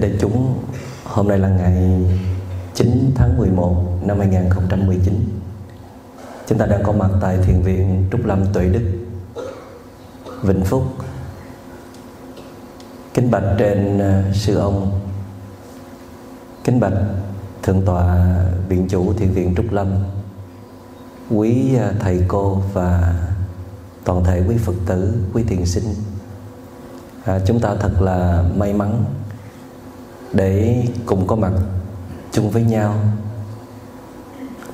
thưa đại chúng, hôm nay là ngày 9 tháng 11 năm 2019. Chúng ta đang có mặt tại thiền viện Trúc Lâm Tuệ Đức, Vĩnh Phúc. Kính bạch trên à, sư ông, kính bạch thượng tọa viện chủ thiền viện Trúc Lâm, quý à, thầy cô và toàn thể quý Phật tử, quý thiền sinh. À, chúng ta thật là may mắn để cùng có mặt chung với nhau.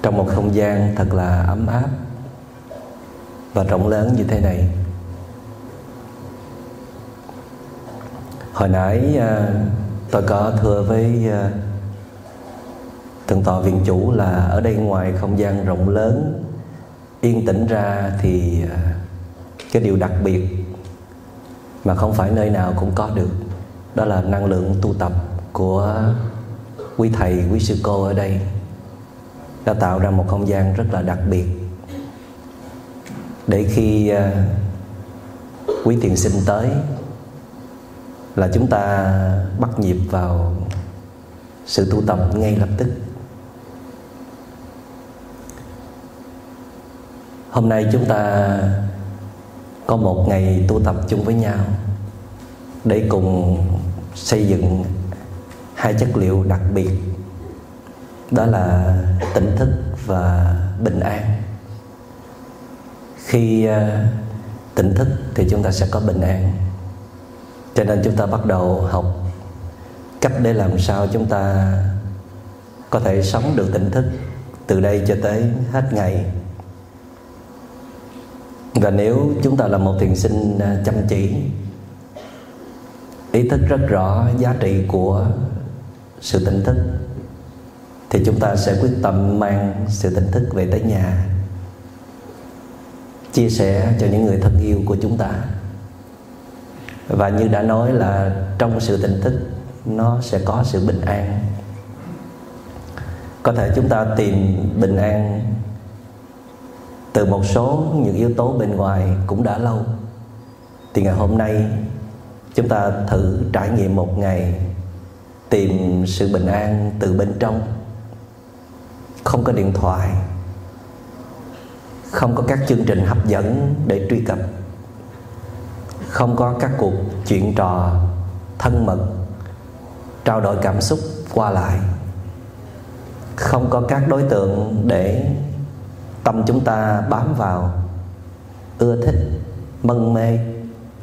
Trong một không gian thật là ấm áp và rộng lớn như thế này. Hồi nãy à, tôi có thưa với à, thượng tọa viện chủ là ở đây ngoài không gian rộng lớn, yên tĩnh ra thì à, cái điều đặc biệt mà không phải nơi nào cũng có được, đó là năng lượng tu tập của quý thầy, quý sư cô ở đây đã tạo ra một không gian rất là đặc biệt để khi à, quý tiền sinh tới là chúng ta bắt nhịp vào sự tu tập ngay lập tức. Hôm nay chúng ta có một ngày tu tập chung với nhau để cùng xây dựng hai chất liệu đặc biệt. Đó là tỉnh thức và bình an. Khi ờ, tỉnh thức thì chúng ta sẽ có bình an. Cho nên chúng ta bắt đầu học cách để làm sao chúng ta có thể sống được tỉnh thức từ đây cho tới hết ngày. Và nếu chúng ta là một thiền sinh ờ, chăm chỉ, ý thức rất rõ giá trị của sự tỉnh thức, thì chúng ta sẽ quyết tâm mang sự tỉnh thức về tới nhà, chia sẻ cho những người thân yêu của chúng ta. Và như đã nói là trong sự tỉnh thức, nó sẽ có sự bình an. Có thể chúng ta tìm bình an từ một số những yếu tố bên ngoài cũng đã lâu. Thì ngày hôm nay, chúng ta thử trải nghiệm một ngày tìm sự bình an từ bên trong. Không có điện thoại. Không có các chương trình hấp dẫn để truy cập. Không có các cuộc chuyện trò thân mật, trao đổi cảm xúc qua lại. Không có các đối tượng để tâm chúng ta bám vào, ưa thích, mân mê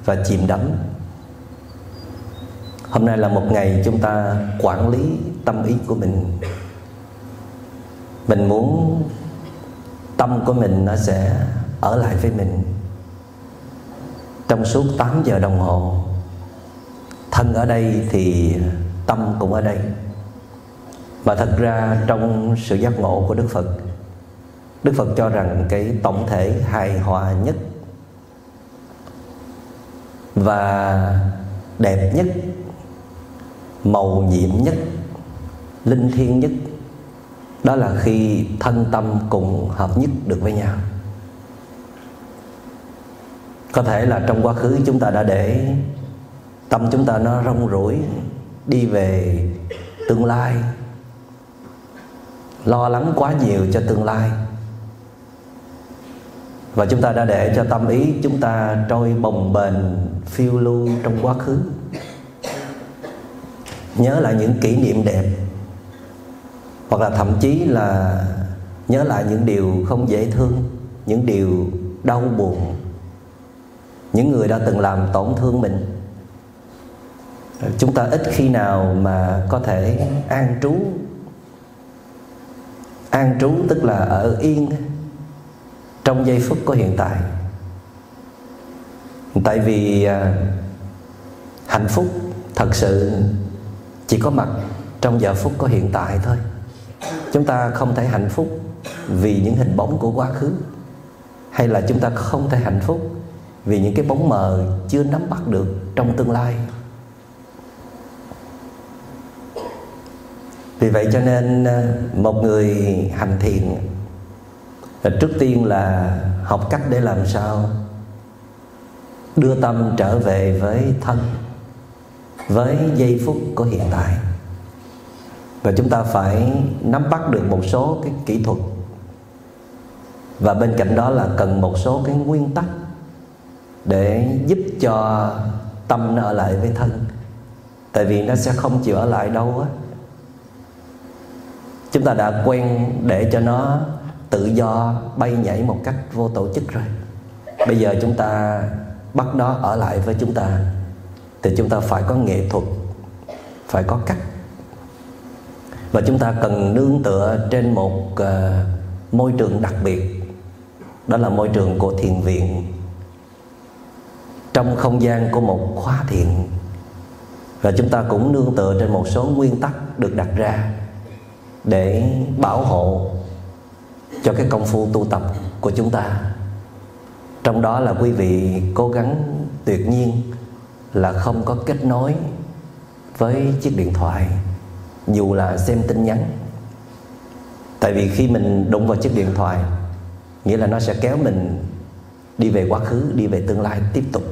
và chìm đắm hôm nay là một ngày chúng ta quản lý tâm ý của mình. Mình muốn tâm của mình nó sẽ ở lại với mình. Trong suốt 8 giờ đồng hồ, thân ở đây thì tâm cũng ở đây. Mà thật ra trong sự giác ngộ của đức phật đức phật cho rằng cái tổng thể hài hòa nhất và đẹp nhất màu nhiệm nhất, linh thiêng nhất. Đó là khi thân tâm cùng hợp nhất được với nhau. Có thể là trong quá khứ chúng ta đã để tâm chúng ta nó rong ruổi, đi về tương lai. Lo lắng quá nhiều cho tương lai. Và chúng ta đã để cho tâm ý chúng ta trôi bồng bềnh, phiêu lưu trong quá khứ nhớ lại những kỷ niệm đẹp. Hoặc là thậm chí là nhớ lại những điều không dễ thương, những điều đau buồn, những người đã từng làm tổn thương mình. Chúng ta ít khi nào mà có thể an trú. An trú tức là ở yên trong giây phút của hiện tại. Tại vì à, hạnh phúc thật sự chỉ có mặt trong giờ phút có hiện tại thôi. Chúng ta không thể hạnh phúc vì những hình bóng của quá khứ. Hay là chúng ta không thể hạnh phúc vì những cái bóng mờ chưa nắm bắt được trong tương lai. Vì vậy cho nên ờ, một người hành thiền ờ, trước tiên là học cách để làm sao đưa tâm trở về với thân với giây phút của hiện tại. Và chúng ta phải nắm bắt được một số cái kỹ thuật. Và bên cạnh đó là cần một số cái nguyên tắc để giúp cho tâm nó ở lại với thân. Tại vì nó sẽ không chịu ở lại đâu á. Chúng ta đã quen để cho nó tự do bay nhảy một cách vô tổ chức rồi. Bây giờ chúng ta bắt nó ở lại với chúng ta thì chúng ta phải có nghệ thuật phải có cách. Và chúng ta cần nương tựa trên một uh, môi trường đặc biệt. Đó là môi trường của thiền viện. Trong không gian của một khóa thiền. Và chúng ta cũng nương tựa trên một số nguyên tắc được đặt ra để bảo hộ cho cái công phu tu tập của chúng ta. Trong đó là quý vị cố gắng tuyệt nhiên là không có kết nối với chiếc điện thoại, dù là xem tin nhắn. Tại vì khi mình đụng vào chiếc điện thoại, nghĩa là nó sẽ kéo mình đi về quá khứ, đi về tương lai tiếp tục.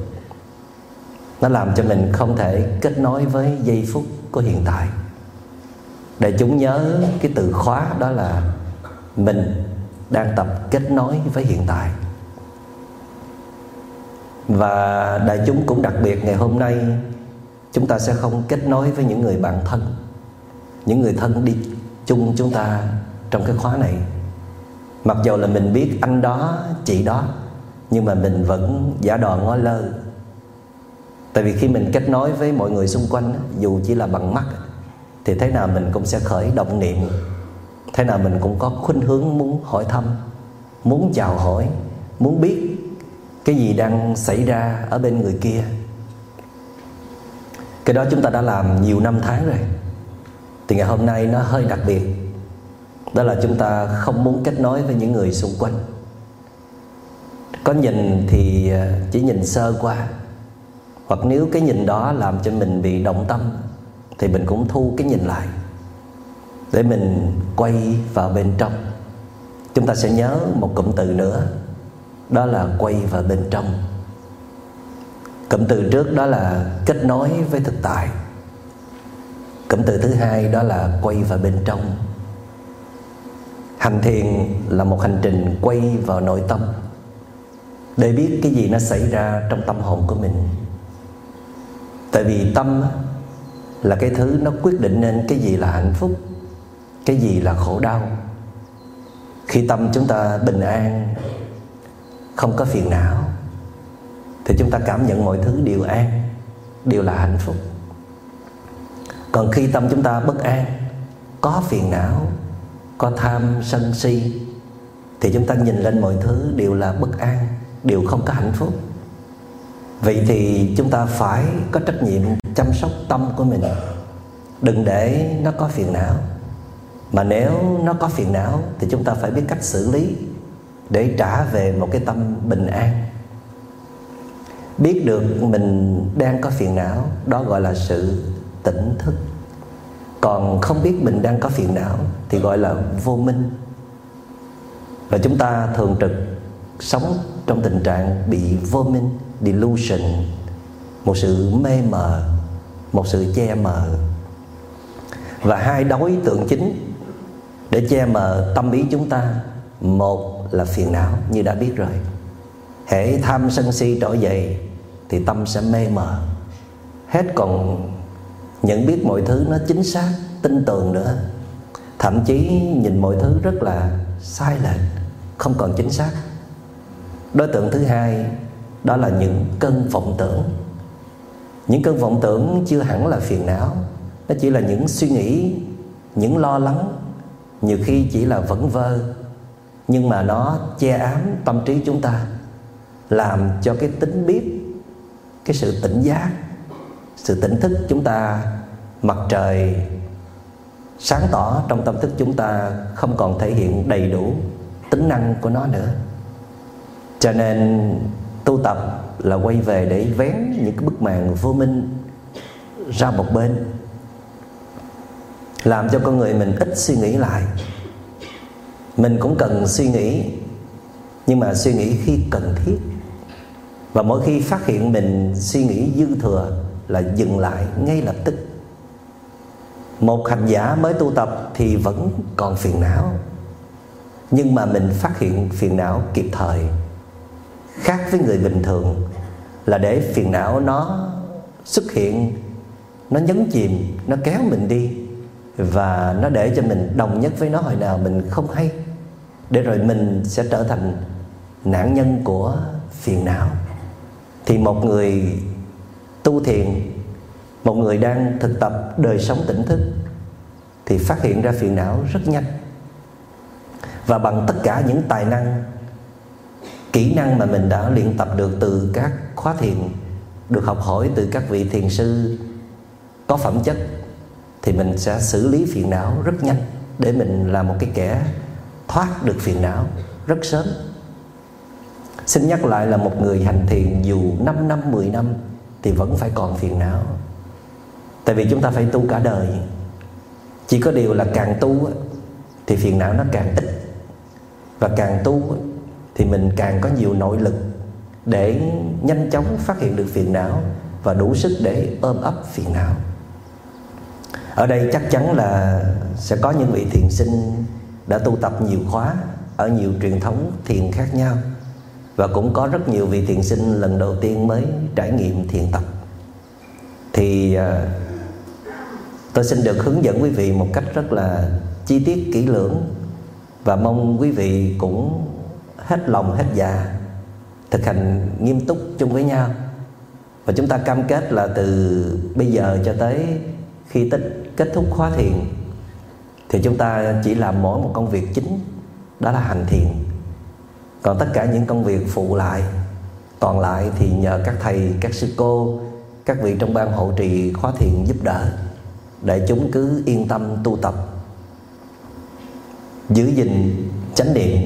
Nó làm cho mình không thể kết nối với giây phút của hiện tại. Để chúng nhớ cái từ khóa đó là mình đang tập kết nối với hiện tại và đại chúng cũng đặc biệt ngày hôm nay, chúng ta sẽ không kết nối với những người bạn thân, những người thân đi chung chúng ta trong cái khóa này. Mặc dù là mình biết anh đó, chị đó, nhưng mà mình vẫn giả đò ngó lơ. Tại vì khi mình kết nối với mọi người xung quanh dù chỉ là bằng mắt thì thế nào mình cũng sẽ khởi động niệm. Thế nào mình cũng có khuynh hướng muốn hỏi thăm, muốn chào hỏi, muốn biết cái gì đang xảy ra ở bên người kia. Cái đó chúng ta đã làm nhiều năm tháng rồi. Thì ngày hôm nay nó hơi đặc biệt. Đó là chúng ta không muốn kết nối với những người xung quanh. Có nhìn thì à, chỉ nhìn sơ qua. Hoặc nếu cái nhìn đó làm cho mình bị động tâm, thì mình cũng thu cái nhìn lại. Để mình quay vào bên trong. Chúng ta sẽ nhớ một cụm từ nữa đó là quay vào bên trong. Cụm từ trước đó là kết nối với thực tại. Cụm từ thứ hai đó là quay vào bên trong. Hành thiền là một hành trình quay vào nội tâm, để biết cái gì nó xảy ra trong tâm hồn của mình. Tại vì tâm là cái thứ nó quyết định nên cái gì là hạnh phúc, cái gì là khổ đau. Khi tâm chúng ta bình an không có phiền não. Thì chúng ta cảm nhận mọi thứ đều an, đều là hạnh phúc. Còn khi tâm chúng ta bất an, có phiền não, có tham sân si, thì chúng ta nhìn lên mọi thứ đều là bất an, đều không có hạnh phúc. Vậy thì chúng ta phải có trách nhiệm chăm sóc tâm của mình. Đừng để nó có phiền não. Mà nếu nó có phiền não, thì chúng ta phải biết cách xử lý để trả về một cái tâm bình an. Biết được mình đang có phiền não, đó gọi là sự tỉnh thức. Còn không biết mình đang có phiền não thì gọi là vô minh. Và chúng ta thường trực sống trong tình trạng bị vô minh, delusion, một sự mê mờ, một sự che mờ. Và hai đối tượng chính để che mờ tâm ý chúng ta, một là phiền não như đã biết rồi. Hễ tham sân si trỗi dậy, thì tâm sẽ mê mờ. Hết còn nhận biết mọi thứ nó chính xác, tin tưởng nữa. Thậm chí nhìn mọi thứ rất là sai lệch, không còn chính xác. Đối tượng thứ hai, đó là những cơn vọng tưởng. Những cơn vọng tưởng chưa hẳn là phiền não, nó chỉ là những suy nghĩ, những lo lắng, nhiều khi chỉ là vẩn vơ nhưng mà nó che ám tâm trí chúng ta, làm cho cái tính biết, cái sự tỉnh giác, sự tỉnh thức chúng ta mặt trời sáng tỏ trong tâm thức chúng ta không còn thể hiện đầy đủ tính năng của nó nữa. Cho nên tu tập là quay về để vén những cái bức màn vô minh ra một bên, làm cho con người mình ít suy nghĩ lại mình cũng cần suy nghĩ. Nhưng mà suy nghĩ khi cần thiết. Và mỗi khi phát hiện mình suy nghĩ dư thừa là dừng lại ngay lập tức. Một hành giả mới tu tập thì vẫn còn phiền não. Nhưng mà mình phát hiện phiền não kịp thời. Khác với người bình thường là để phiền não nó xuất hiện, nó nhấn chìm, nó kéo mình đi và nó để cho mình đồng nhất với nó hồi nào mình không hay. Để rồi mình sẽ trở thành nạn nhân của phiền não. Thì một người tu thiền, một người đang thực tập đời sống tỉnh thức, thì phát hiện ra phiền não rất nhanh. Và bằng tất cả những tài năng, kỹ năng mà mình đã luyện tập được từ các khóa thiền, được học hỏi từ các vị thiền sư có phẩm chất thì mình sẽ xử lý phiền não rất nhanh để mình là một cái kẻ thoát được phiền não rất sớm. Xin nhắc lại là một người hành thiền dù 5 năm, 10 năm Thì vẫn phải còn phiền não. Tại vì chúng ta phải tu cả đời. Chỉ có điều là càng tu Thì phiền não nó càng ít. Và càng tu Thì mình càng có nhiều nội lực Để nhanh chóng phát hiện được phiền não Và đủ sức để ôm ấp phiền não. Ở đây chắc chắn là Sẽ có những vị thiền sinh Đã tu tập nhiều khóa Ở nhiều truyền thống thiền khác nhau. Và cũng có rất nhiều vị thiền sinh lần đầu tiên mới trải nghiệm thiền tập. Thì à, tôi xin được hướng dẫn quý vị một cách rất là chi tiết kỹ lưỡng và mong quý vị cũng hết lòng hết dạ thực hành nghiêm túc chung với nhau. Và chúng ta cam kết là từ bây giờ cho tới khi tích kết thúc khóa thiền, thì chúng ta chỉ làm mỗi một công việc chính, đó là hành thiền. Còn tất cả những công việc phụ lại, còn lại thì nhờ các thầy, các sư cô, các vị trong ban hộ trì khóa thiền giúp đỡ, để chúng cứ yên tâm tu tập. Giữ gìn chánh niệm,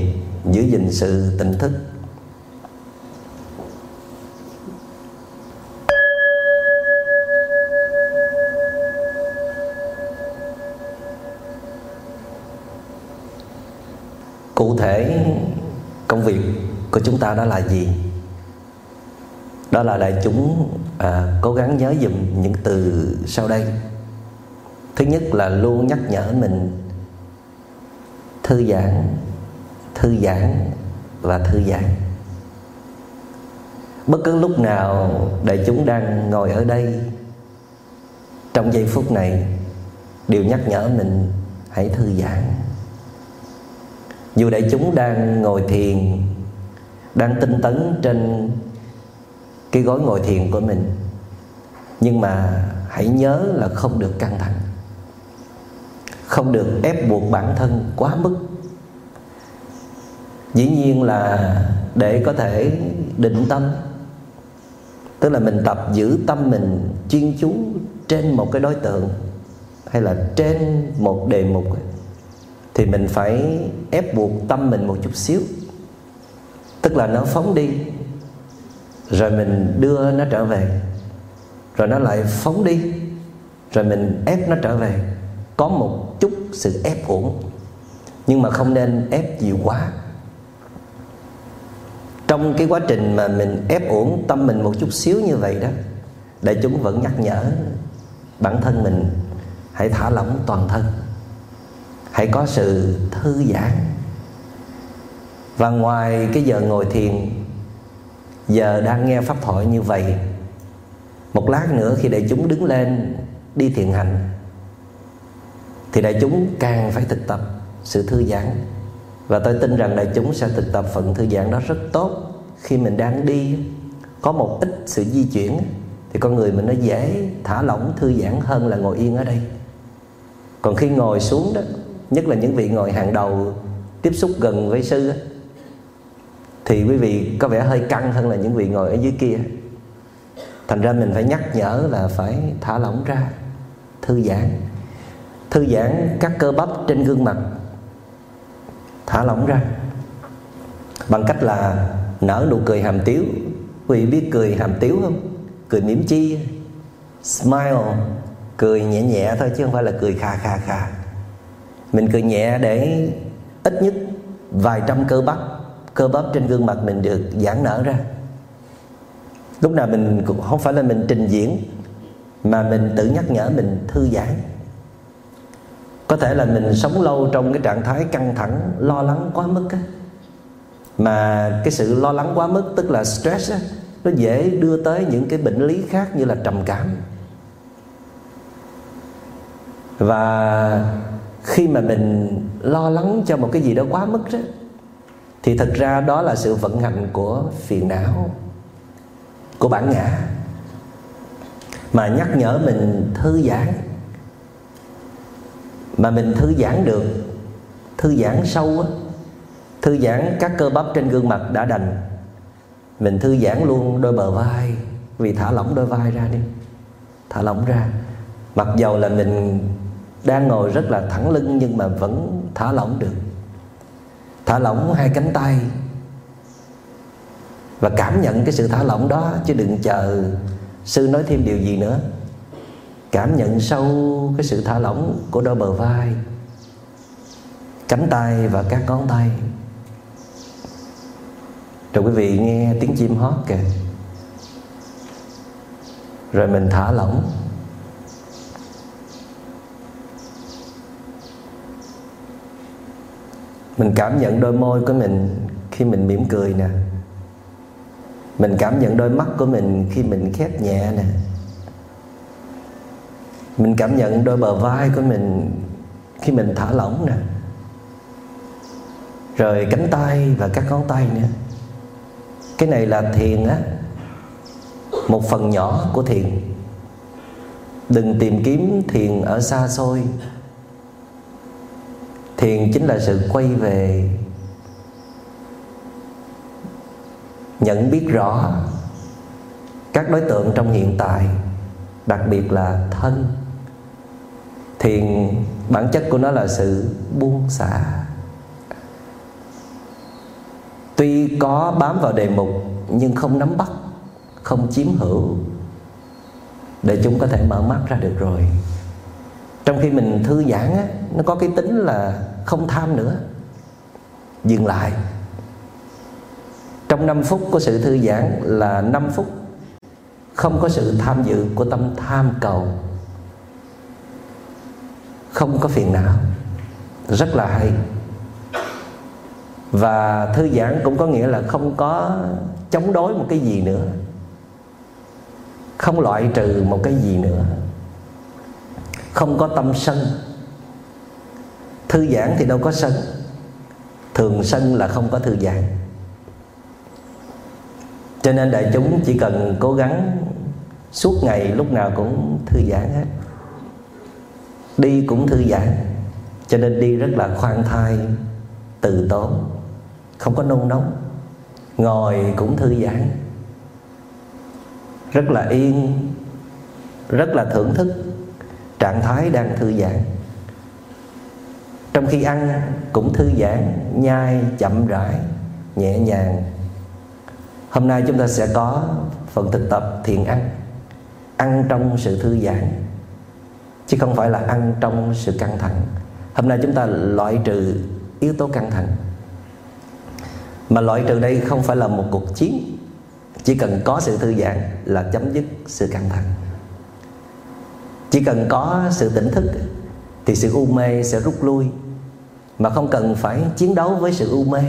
giữ gìn sự tỉnh thức cụ thể công việc của chúng ta đó là gì? Đó là đại chúng à, cố gắng nhớ dùm những từ sau đây. Thứ nhất là luôn nhắc nhở mình thư giãn thư giãn và thư giãn. Bất cứ lúc nào đại chúng đang ngồi ở đây trong giây phút này đều nhắc nhở mình hãy thư giãn dù đại chúng đang ngồi thiền, đang tinh tấn trên cái gối ngồi thiền của mình, nhưng mà hãy nhớ là không được căng thẳng, không được ép buộc bản thân quá mức. Dĩ nhiên là để có thể định tâm, tức là mình tập giữ tâm mình chuyên chú trên một cái đối tượng hay là trên một đề mục thì mình phải ép buộc tâm mình một chút xíu. Tức là nó phóng đi, rồi mình đưa nó trở về. Rồi nó lại phóng đi, rồi mình ép nó trở về. Có một chút sự ép uổng, nhưng mà không nên ép nhiều quá. Trong cái quá trình mà mình ép uổng tâm mình một chút xíu như vậy đó để chúng vẫn nhắc nhở bản thân mình hãy thả lỏng toàn thân hãy có sự thư giãn. Và ngoài cái giờ ngồi thiền, giờ đang nghe pháp thoại như vậy, một lát nữa khi đại chúng đứng lên đi thiền hành, thì đại chúng càng phải thực tập sự thư giãn. Và tôi tin rằng đại chúng sẽ thực tập phần thư giãn đó rất tốt. Khi mình đang đi, có một ít sự di chuyển, thì con người mình nó dễ thả lỏng, thư giãn hơn là ngồi yên ở đây. Còn khi ngồi xuống đó nhất là những vị ngồi hàng đầu tiếp xúc gần với sư thì quý vị có vẻ hơi căng hơn là những vị ngồi ở dưới kia. Thành ra mình phải nhắc nhở là phải thả lỏng ra, thư giãn. Thư giãn các cơ bắp trên gương mặt, thả lỏng ra. Bằng cách là nở nụ cười hàm tiếu. Quý vị biết cười hàm tiếu không? Cười mỉm chi, smile, cười nhẹ nhẹ thôi chứ không phải là cười khà khà khà mình cười nhẹ để ít nhất vài trăm cơ bắp cơ bắp trên gương mặt mình được giãn nở ra. Lúc nào mình cũng, không phải là mình trình diễn, mà mình tự nhắc nhở, mình thư giãn. Có thể là mình sống lâu trong cái trạng thái căng thẳng, lo lắng quá mức á. Mà cái sự lo lắng quá mức, tức là stress á, nó dễ đưa tới những cái bệnh lý khác như là trầm cảm. Và khi mà mình lo lắng cho một cái gì đó quá mức đó, thì thật ra đó là sự vận hành của phiền não, của bản ngã. Mà nhắc nhở mình thư giãn, mà mình thư giãn được, thư giãn sâu á, thư giãn các cơ bắp trên gương mặt đã đành, mình thư giãn luôn đôi bờ vai. Vì thả lỏng đôi vai ra đi, thả lỏng ra. Mặc dầu là mình đang ngồi rất là thẳng lưng nhưng mà vẫn thả lỏng được. Thả lỏng hai cánh tay. Và cảm nhận cái sự thả lỏng đó, chứ đừng chờ sư nói thêm điều gì nữa. Cảm nhận sâu cái sự thả lỏng của đôi bờ vai, cánh tay và các ngón tay. Rồi quý vị nghe tiếng chim hót kìa. Rồi mình thả lỏng. Mình cảm nhận đôi môi của mình khi mình mỉm cười nè. Mình cảm nhận đôi mắt của mình khi mình khép nhẹ nè. Mình cảm nhận đôi bờ vai của mình khi mình thả lỏng nè. Rồi cánh tay và các ngón tay nữa. Cái này là thiền á. Một phần nhỏ của thiền. Đừng tìm kiếm thiền ở xa xôi thiền chính là sự quay về nhận biết rõ các đối tượng trong hiện tại đặc biệt là thân. Thiền bản chất của nó là sự buông xả. Tuy có bám vào đề mục nhưng không nắm bắt không chiếm hữu để chúng có thể mở mắt ra được rồi. Trong khi mình thư giãn á, nó có cái tính là không tham nữa. Dừng lại. Trong 5 phút của sự thư giãn là 5 phút không có sự tham dự của tâm tham cầu. Không có phiền não. Rất là hay. Và thư giãn cũng có nghĩa là không có chống đối một cái gì nữa. Không loại trừ một cái gì nữa. Không có tâm sân thư giãn thì đâu có sân. Thường sân là không có thư giãn. Cho nên đại chúng chỉ cần cố gắng, suốt ngày lúc nào cũng thư giãn hết. Đi cũng thư giãn, cho nên đi rất là khoan thai, từ tốn, không có nôn nóng. Ngồi cũng thư giãn. Rất là yên, rất là thưởng thức trạng thái đang thư giãn trong khi ăn, cũng thư giãn, nhai, chậm rãi, nhẹ nhàng. Hôm nay chúng ta sẽ có phần thực tập thiền ăn. Ăn trong sự thư giãn, chứ không phải là ăn trong sự căng thẳng. Hôm nay chúng ta loại trừ yếu tố căng thẳng. Mà loại trừ đây không phải là một cuộc chiến. Chỉ cần có sự thư giãn là chấm dứt sự căng thẳng. Chỉ cần có sự tỉnh thức, thì sự u mê sẽ rút lui mà không cần phải chiến đấu với sự u mê.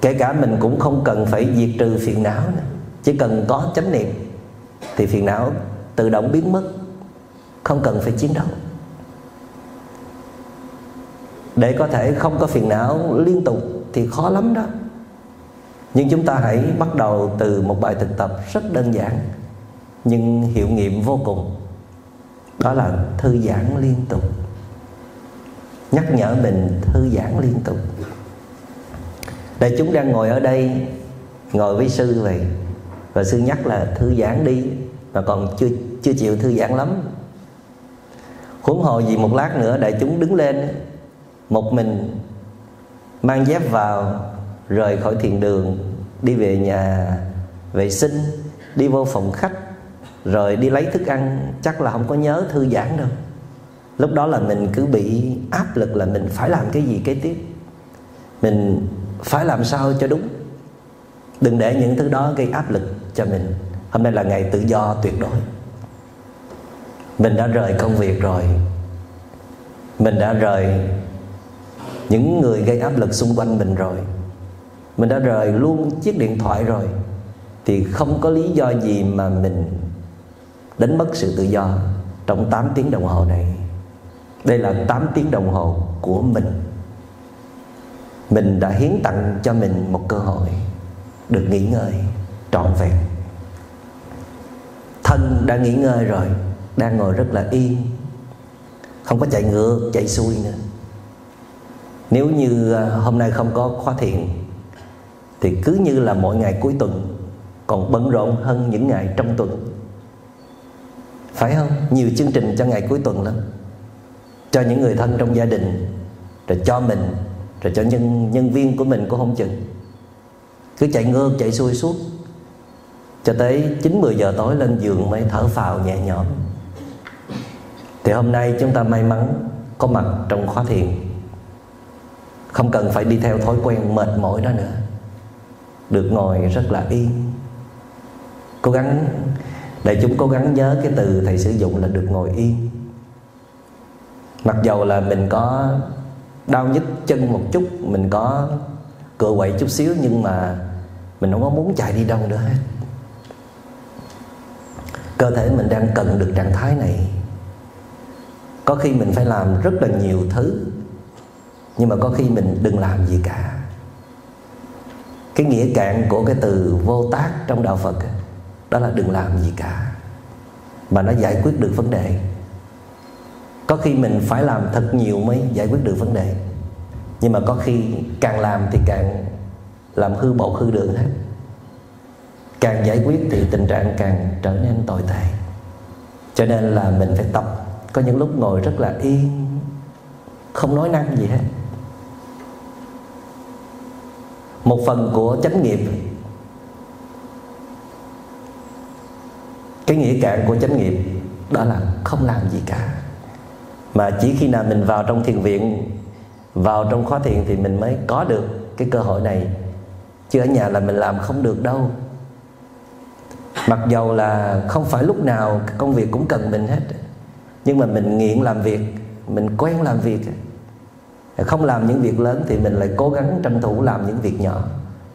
Kể cả mình cũng không cần phải diệt trừ phiền não nữa. chỉ cần có chánh niệm, thì phiền não tự động biến mất. Không cần phải chiến đấu. Để có thể không có phiền não liên tục thì khó lắm đó. Nhưng chúng ta hãy bắt đầu từ một bài thực tập rất đơn giản, nhưng hiệu nghiệm vô cùng. Đó là thư giãn liên tục nhắc nhở mình thư giãn liên tục. Đại chúng đang ngồi ở đây, ngồi với sư vậy. Và sư nhắc là thư giãn đi, mà còn chưa chưa chịu thư giãn lắm. Huống hồ gì một lát nữa đại chúng đứng lên, một mình mang dép vào, rời khỏi thiền đường, đi về nhà vệ sinh, đi vô phòng khách, rồi đi lấy thức ăn. Chắc là không có nhớ thư giãn đâu lúc đó là mình cứ bị áp lực là mình phải làm cái gì kế tiếp? Mình phải làm sao cho đúng? Đừng để những thứ đó gây áp lực cho mình. Hôm nay là ngày tự do tuyệt đối. Mình đã rời công việc rồi. Mình đã rời những người gây áp lực xung quanh mình rồi. Mình đã rời luôn chiếc điện thoại rồi. Thì không có lý do gì mà mình đánh mất sự tự do trong 8 tiếng đồng hồ này đây là 8 tiếng đồng hồ của mình. Mình đã hiến tặng cho mình một cơ hội được nghỉ ngơi trọn vẹn. Thân đã nghỉ ngơi rồi, đang ngồi rất là yên. Không có chạy ngược, chạy xuôi nữa. Nếu như à, hôm nay không có khóa thiền, thì cứ như là mỗi ngày cuối tuần, còn bận rộn hơn những ngày trong tuần. Phải không? Nhiều chương trình cho ngày cuối tuần lắm cho những người thân trong gia đình, rồi cho mình, rồi cho nhân nhân viên của mình cũng không chừng. Cứ chạy ngược, chạy xuôi suốt, cho tới 9 10 giờ tối lên giường mới thở phào nhẹ nhõm. Thì hôm nay chúng ta may mắn có mặt trong khóa thiền. Không cần phải đi theo thói quen mệt mỏi đó nữa. Được ngồi rất là yên. Cố gắng để chúng cố gắng nhớ cái từ thầy sử dụng là được ngồi yên mặc dầu là mình có đau nhức chân một chút, mình có cựa quậy chút xíu, nhưng mà mình không có muốn chạy đi đâu nữa hết. Cơ thể mình đang cần được trạng thái này. Có khi mình phải làm rất là nhiều thứ, nhưng mà có khi mình đừng làm gì cả. Cái nghĩa cạn của cái từ vô tác trong đạo phật đó là đừng làm gì cả. Mà nó giải quyết được vấn đề có khi mình phải làm thật nhiều mới giải quyết được vấn đề. Nhưng mà có khi càng làm thì càng làm hư bộ hư đường hết. Càng giải quyết thì tình trạng càng trở nên tồi tệ. Cho nên là mình phải tập. Có những lúc ngồi rất là yên, không nói năng gì hết. Một phần của chánh nghiệp, cái nghĩa cạn của chánh nghiệp đó là không làm gì cả mà chỉ khi nào mình vào trong thiền viện, vào trong khóa thiền thì mình mới có được cái cơ hội này. Chứ ở nhà là mình làm không được đâu. Mặc dầu là không phải lúc nào công việc cũng cần mình hết, nhưng mà mình nghiện làm việc, mình quen làm việc. Không làm những việc lớn thì mình lại cố gắng tranh thủ làm những việc nhỏ,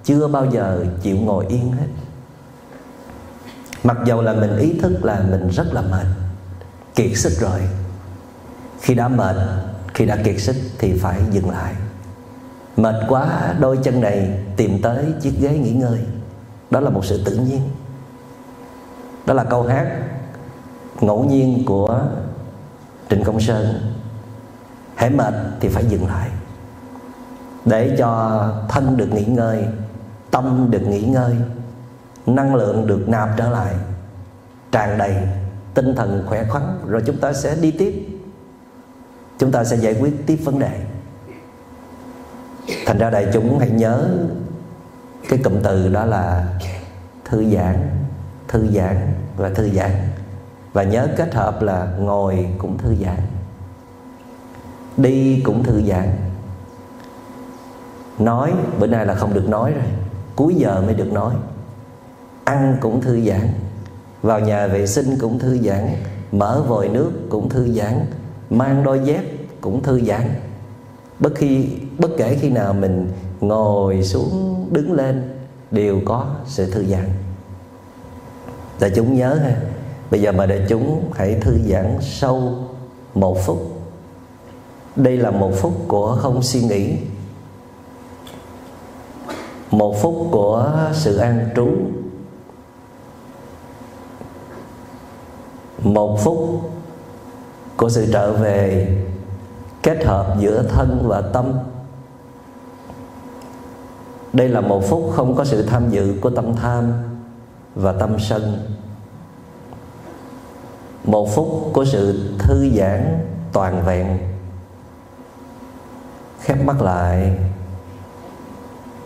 chưa bao giờ chịu ngồi yên hết. Mặc dầu là mình ý thức là mình rất là mệt, kiệt sức rồi khi đã mệt, khi đã kiệt sức thì phải dừng lại. Mệt quá, đôi chân này tìm tới chiếc ghế nghỉ ngơi. Đó là một sự tự nhiên. Đó là câu hát ngẫu nhiên của trịnh công sơn. Hãy mệt thì phải dừng lại. Để cho thân được nghỉ ngơi, tâm được nghỉ ngơi, năng lượng được nạp trở lại, tràn đầy tinh thần khỏe khoắn, rồi chúng ta sẽ đi tiếp chúng ta sẽ giải quyết tiếp vấn đề. Thành ra đại chúng hãy nhớ cái cụm từ đó là thư giãn thư giãn và thư giãn. Và nhớ kết hợp là ngồi cũng thư giãn, đi cũng thư giãn. Nói, bữa nay là không được nói rồi, cuối giờ mới được nói. Ăn cũng thư giãn, vào nhà vệ sinh cũng thư giãn, mở vòi nước cũng thư giãn mang đôi dép cũng thư giãn. Bất khi, bất kể khi nào mình ngồi xuống, đứng lên, đều có sự thư giãn. Đại chúng nhớ ha, bây giờ mà đại chúng hãy thư giãn sâu một phút. Đây là một phút của không suy nghĩ. Một phút của sự an trú. Một phút của sự trở về kết hợp giữa thân và tâm. Đây là một phút không có sự tham dự của tâm tham và tâm sân. Một phút của sự thư giãn toàn vẹn. Khép mắt lại.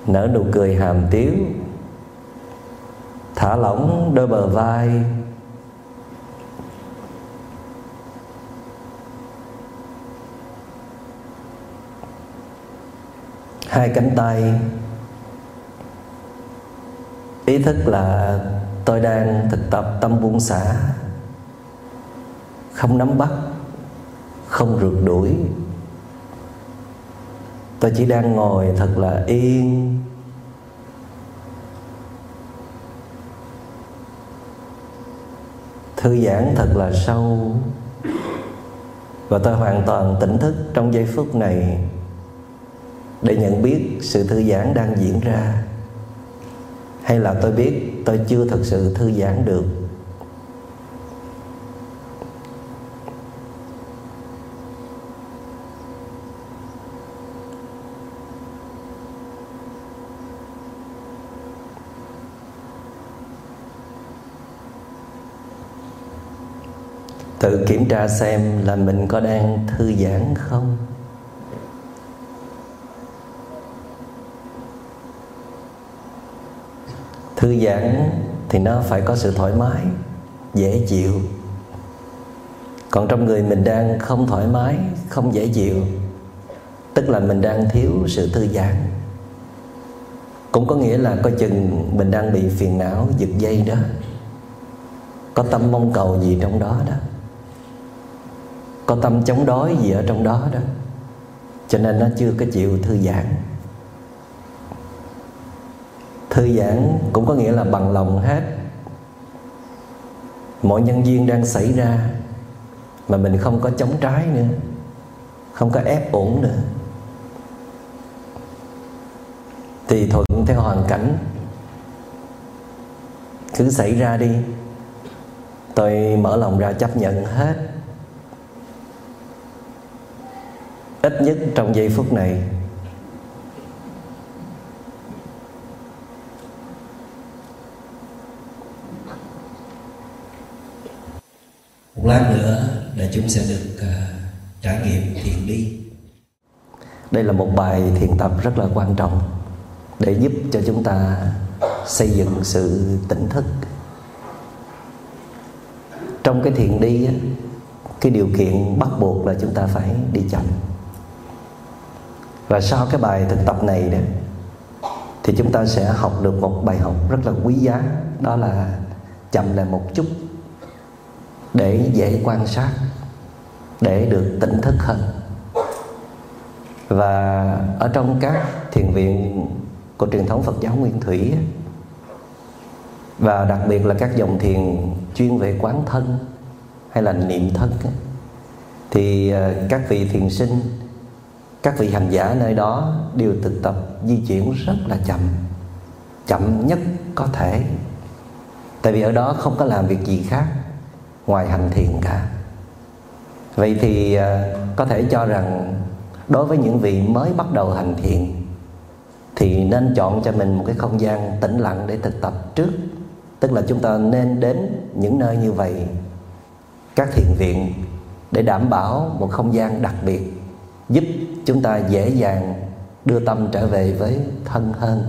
Nở nụ cười hàm tiếu. Thả lỏng đôi bờ vai. Hai cánh tay. Ý thức là tôi đang thực tập tâm buông xả. Không nắm bắt, không rượt đuổi. Tôi chỉ đang ngồi thật là yên. Thư giãn thật là sâu. Và tôi hoàn toàn tỉnh thức trong giây phút này để nhận biết sự thư giãn đang diễn ra. Hay là tôi biết tôi chưa thật sự thư giãn được. Tự kiểm tra xem là mình có đang thư giãn không? Thư giãn thì nó phải có sự thoải mái, dễ chịu. Còn trong người mình đang không thoải mái, không dễ chịu, tức là mình đang thiếu sự thư giãn. Cũng có nghĩa là coi chừng mình đang bị phiền não, giật dây đó. Có tâm mong cầu gì trong đó đó. Có tâm chống đối gì ở trong đó đó. Cho nên nó chưa có chịu thư giãn thư giãn cũng có nghĩa là bằng lòng hết. Mọi nhân duyên đang xảy ra mà mình không có chống trái nữa, không có ép ổn nữa. Thì thuận theo hoàn cảnh, cứ xảy ra đi. Tôi mở lòng ra chấp nhận hết. Ít nhất trong giây phút này lát nữa là chúng sẽ được uh, trải nghiệm thiền đi. Đây là một bài thiền tập rất là quan trọng để giúp cho chúng ta xây dựng sự tỉnh thức. Trong cái thiền đi cái điều kiện bắt buộc là chúng ta phải đi chậm. Và sau cái bài thực tập này đó thì chúng ta sẽ học được một bài học rất là quý giá đó là chậm lại một chút để dễ quan sát, để được tỉnh thức hơn. Và ở trong các thiền viện của truyền thống Phật giáo Nguyên Thủy và đặc biệt là các dòng thiền chuyên về quán thân hay là niệm thân thì ờ, các vị thiền sinh, các vị hành giả nơi đó đều thực tập di chuyển rất là chậm chậm nhất có thể. Tại vì ở đó không có làm việc gì khác ngoài hành thiền cả. Vậy thì à, có thể cho rằng đối với những vị mới bắt đầu hành thiền thì nên chọn cho mình một cái không gian tĩnh lặng để thực tập trước. Tức là chúng ta nên đến những nơi như vậy, các thiền viện, để đảm bảo một không gian đặc biệt, giúp chúng ta dễ dàng đưa tâm trở về với thân hơn.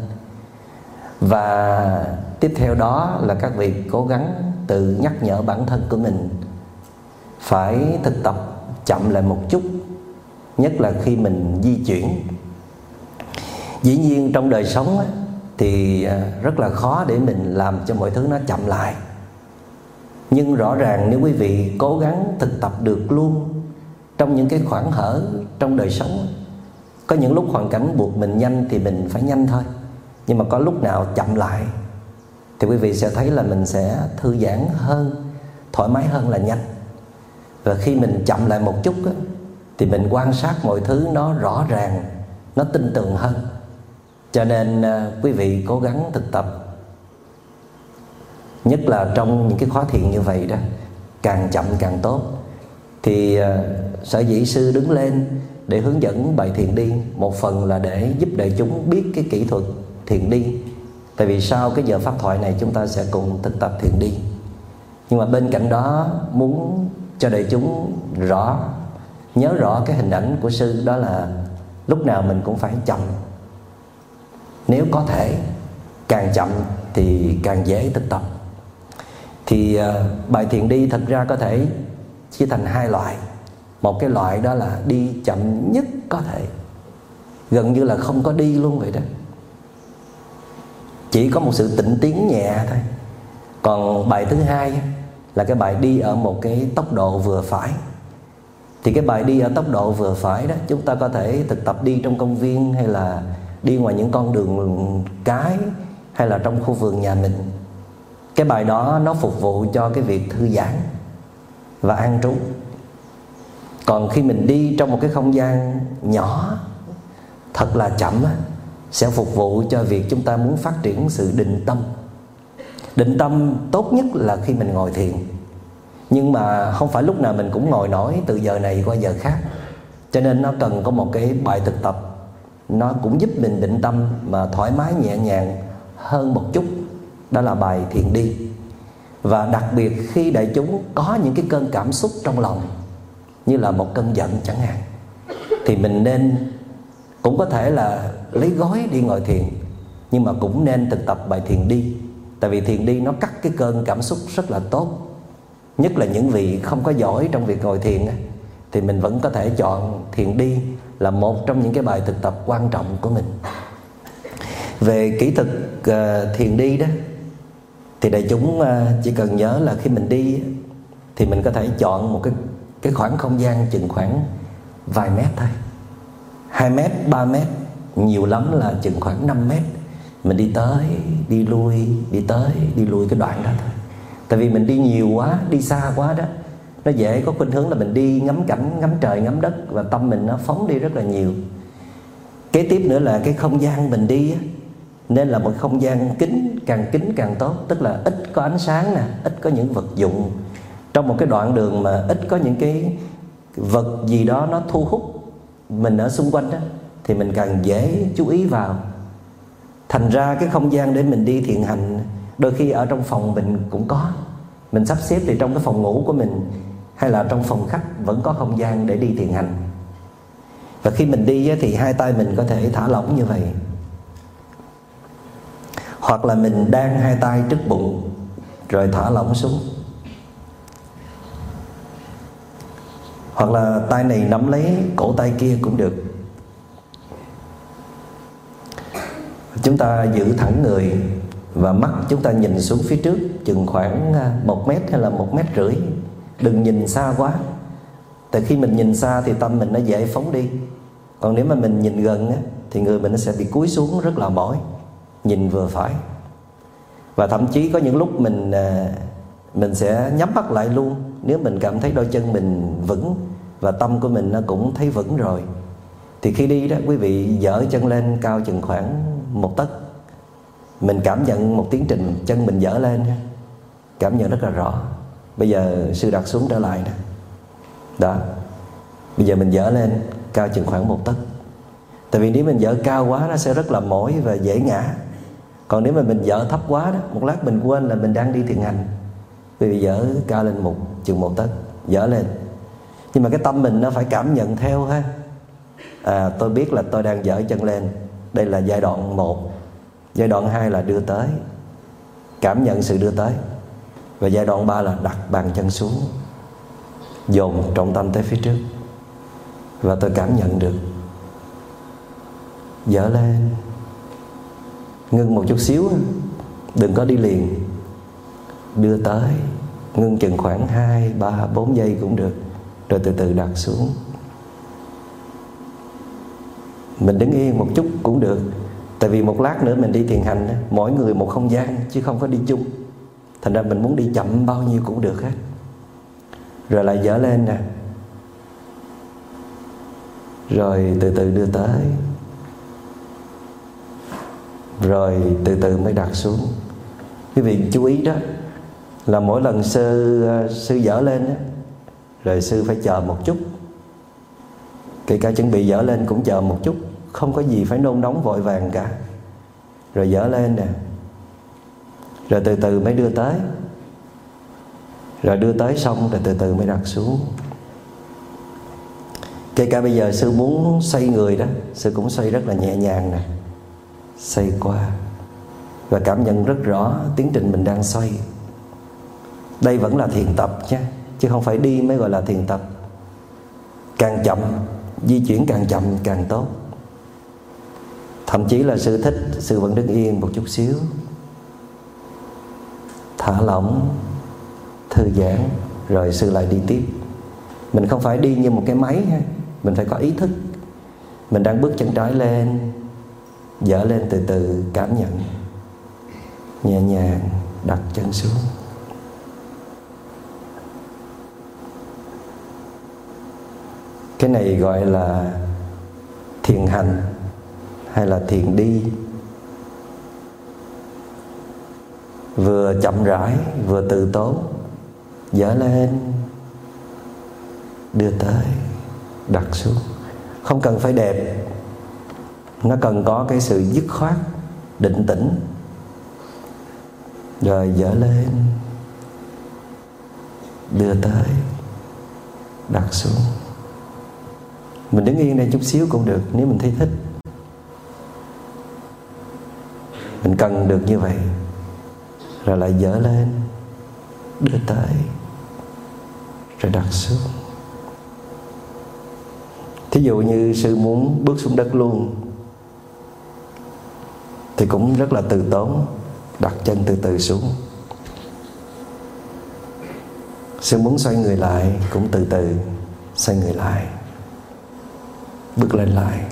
Và tiếp theo đó là các vị cố gắng tự nhắc nhở bản thân của mình. Phải thực tập chậm lại một chút nhất là khi mình di chuyển. Dĩ nhiên trong đời sống á, thì à, rất là khó để mình làm cho mọi thứ nó chậm lại. Nhưng rõ ràng nếu quý vị cố gắng thực tập được luôn trong những cái khoảng hở trong đời sống có những lúc hoàn cảnh buộc mình nhanh thì mình phải nhanh thôi. Nhưng mà có lúc nào chậm lại thì quý vị sẽ thấy là mình sẽ thư giãn hơn thoải mái hơn là nhanh. Và khi mình chậm lại một chút á, thì mình quan sát mọi thứ nó rõ ràng nó tin tưởng hơn. Cho nên à, quý vị cố gắng thực tập. Nhất là trong những cái khóa thiền như vậy đó càng chậm càng tốt. Thì à, sở dĩ sư đứng lên để hướng dẫn bài thiền đi một phần là để giúp đại chúng biết cái kỹ thuật thiền đi tại vì sau cái giờ pháp thoại này chúng ta sẽ cùng thực tập thiền đi. Nhưng mà bên cạnh đó muốn cho đại chúng rõ nhớ rõ cái hình ảnh của sư đó là lúc nào mình cũng phải chậm. Nếu có thể càng chậm thì càng dễ thực tập. Thì uh, bài thiền đi thật ra có thể chia thành hai loại. Một cái loại đó là đi chậm nhất có thể. Gần như là không có đi luôn vậy đó chỉ có một sự tịnh tiến nhẹ thôi. Còn bài thứ hai là cái bài đi ở một cái tốc độ vừa phải. Thì cái bài đi ở tốc độ vừa phải đó chúng ta có thể thực tập đi trong công viên hay là đi ngoài những con đường cái hay là trong khu vườn nhà mình. Cái bài đó nó phục vụ cho cái việc thư giãn và an trú. Còn khi mình đi trong một cái không gian nhỏ thật là chậm á, sẽ phục vụ cho việc chúng ta muốn phát triển sự định tâm. Định tâm tốt nhất là khi mình ngồi thiền. Nhưng mà không phải lúc nào mình cũng ngồi nổi từ giờ này qua giờ khác. Cho nên nó cần có một cái bài thực tập. Nó cũng giúp mình định tâm mà thoải mái, nhẹ nhàng hơn một chút. Đó là bài thiền đi. Và đặc biệt khi đại chúng có những cái cơn cảm xúc trong lòng, như là một cơn giận chẳng hạn, thì mình nên cũng có thể là lấy gói đi ngồi thiền nhưng mà cũng nên thực tập bài thiền đi. Tại vì thiền đi nó cắt cái cơn cảm xúc rất là tốt. Nhất là những vị không có giỏi trong việc ngồi thiền thì mình vẫn có thể chọn thiền đi là một trong những cái bài thực tập quan trọng của mình. Về kỹ thuật uh, thiền đi đó thì đại chúng uh, chỉ cần nhớ là khi mình đi thì mình có thể chọn một cái cái khoảng không gian chừng khoảng vài mét thôi. 2 mét, 3 mét Nhiều lắm là chừng khoảng 5 mét. Mình đi tới, đi lui, đi tới, đi lui cái đoạn đó thôi. Tại vì mình đi nhiều quá, đi xa quá đó Nó dễ có khuynh hướng là mình đi ngắm cảnh, ngắm trời, ngắm đất Và tâm mình nó phóng đi rất là nhiều. Kế tiếp nữa là cái không gian mình đi Nên là một không gian kín càng kín càng tốt. Tức là ít có ánh sáng nè, ít có những vật dụng. Trong một cái đoạn đường mà ít có những cái vật gì đó nó thu hút mình ở xung quanh đó, thì mình càng dễ chú ý vào. Thành ra cái không gian để mình đi thiền hành, đôi khi ở trong phòng mình cũng có. Mình sắp xếp thì trong cái phòng ngủ của mình, hay là trong phòng khách, vẫn có không gian để đi thiền hành. Và khi mình đi thì hai tay mình có thể thả lỏng như vậy. Hoặc là mình đang hai tay trước bụng, rồi thả lỏng xuống. Hoặc là tay này nắm lấy cổ tay kia cũng được. Chúng ta giữ thẳng người và mắt chúng ta nhìn xuống phía trước chừng khoảng à, một mét hay là một mét rưỡi. Đừng nhìn xa quá. Tại khi mình nhìn xa thì tâm mình nó dễ phóng đi. Còn nếu mà mình nhìn gần á, thì người mình nó sẽ bị cúi xuống rất là mỏi nhìn vừa phải. Và thậm chí có những lúc mình à, mình sẽ nhắm mắt lại luôn nếu mình cảm thấy đôi chân mình vững và tâm của mình nó cũng thấy vững rồi, thì khi đi đó quý vị dở chân lên cao chừng khoảng một tấc. Mình cảm nhận một tiến trình chân mình dở lên cảm nhận rất là rõ. Bây giờ sư đặt xuống trở lại nè. Đó. Bây giờ mình dở lên cao chừng khoảng một tấc. Tại vì nếu mình dở cao quá nó sẽ rất là mỏi và dễ ngã. Còn nếu mà mình dở thấp quá đó, một lát mình quên là mình đang đi thiền hành vì dở cao lên một, chừng một tấc, dở lên. Nhưng mà cái tâm mình nó phải cảm nhận theo ha. À tôi biết là tôi đang dở chân lên. Đây là giai đoạn một. Giai đoạn hai là đưa tới. Cảm nhận sự đưa tới. Và giai đoạn ba là đặt bàn chân xuống. Dồn trọng tâm tới phía trước. Và tôi cảm nhận được. Dở lên. Ngưng một chút xíu đừng có đi liền đưa tới ngưng chừng khoảng 2, 3, 4 giây cũng được rồi từ từ đặt xuống. Mình đứng yên một chút cũng được tại vì một lát nữa mình đi thiền hành mỗi người một không gian chứ không có đi chung. Thành ra mình muốn đi chậm bao nhiêu cũng được hết. Rồi lại dở lên nè. Rồi từ từ đưa tới. Rồi từ từ mới đặt xuống. Quý vị chú ý đó là mỗi lần sư ờ, sư dở lên á, rồi sư phải chờ một chút. Kể cả chuẩn bị dở lên cũng chờ một chút không có gì phải nôn nóng vội vàng cả. Rồi dở lên nè. Rồi từ từ mới đưa tới. Rồi đưa tới xong rồi từ từ mới đặt xuống. Kể cả bây giờ sư muốn xoay người đó sư cũng xoay rất là nhẹ nhàng nè. Xoay qua. Và cảm nhận rất rõ tiến trình mình đang xoay đây vẫn là thiền tập nhé, chứ không phải đi mới gọi là thiền tập. Càng chậm, di chuyển càng chậm, càng tốt. Thậm chí là sự thích sự vẫn đứng yên một chút xíu. Thả lỏng, thư giãn, rồi sư lại đi tiếp. Mình không phải đi như một cái máy ha, mình phải có ý thức. Mình đang bước chân trái lên, dở lên từ từ, cảm nhận. Nhẹ nhàng, đặt chân xuống. Cái này gọi là thiền hành hay là thiền đi. Vừa chậm rãi, vừa từ tốn, dở lên, đưa tới, đặt xuống. Không cần phải đẹp, nó cần có cái sự dứt khoát, định tĩnh. Rồi dở lên, đưa tới, đặt xuống mình đứng yên đây chút xíu cũng được, nếu mình thấy thích. Mình cần được như vậy, rồi lại dở lên, đưa tới, rồi đặt xuống. Thí dụ như sư muốn bước xuống đất luôn, thì cũng rất là từ tốn, đặt chân từ từ xuống. Sư muốn xoay người lại cũng từ từ, xoay người lại bước lên lại.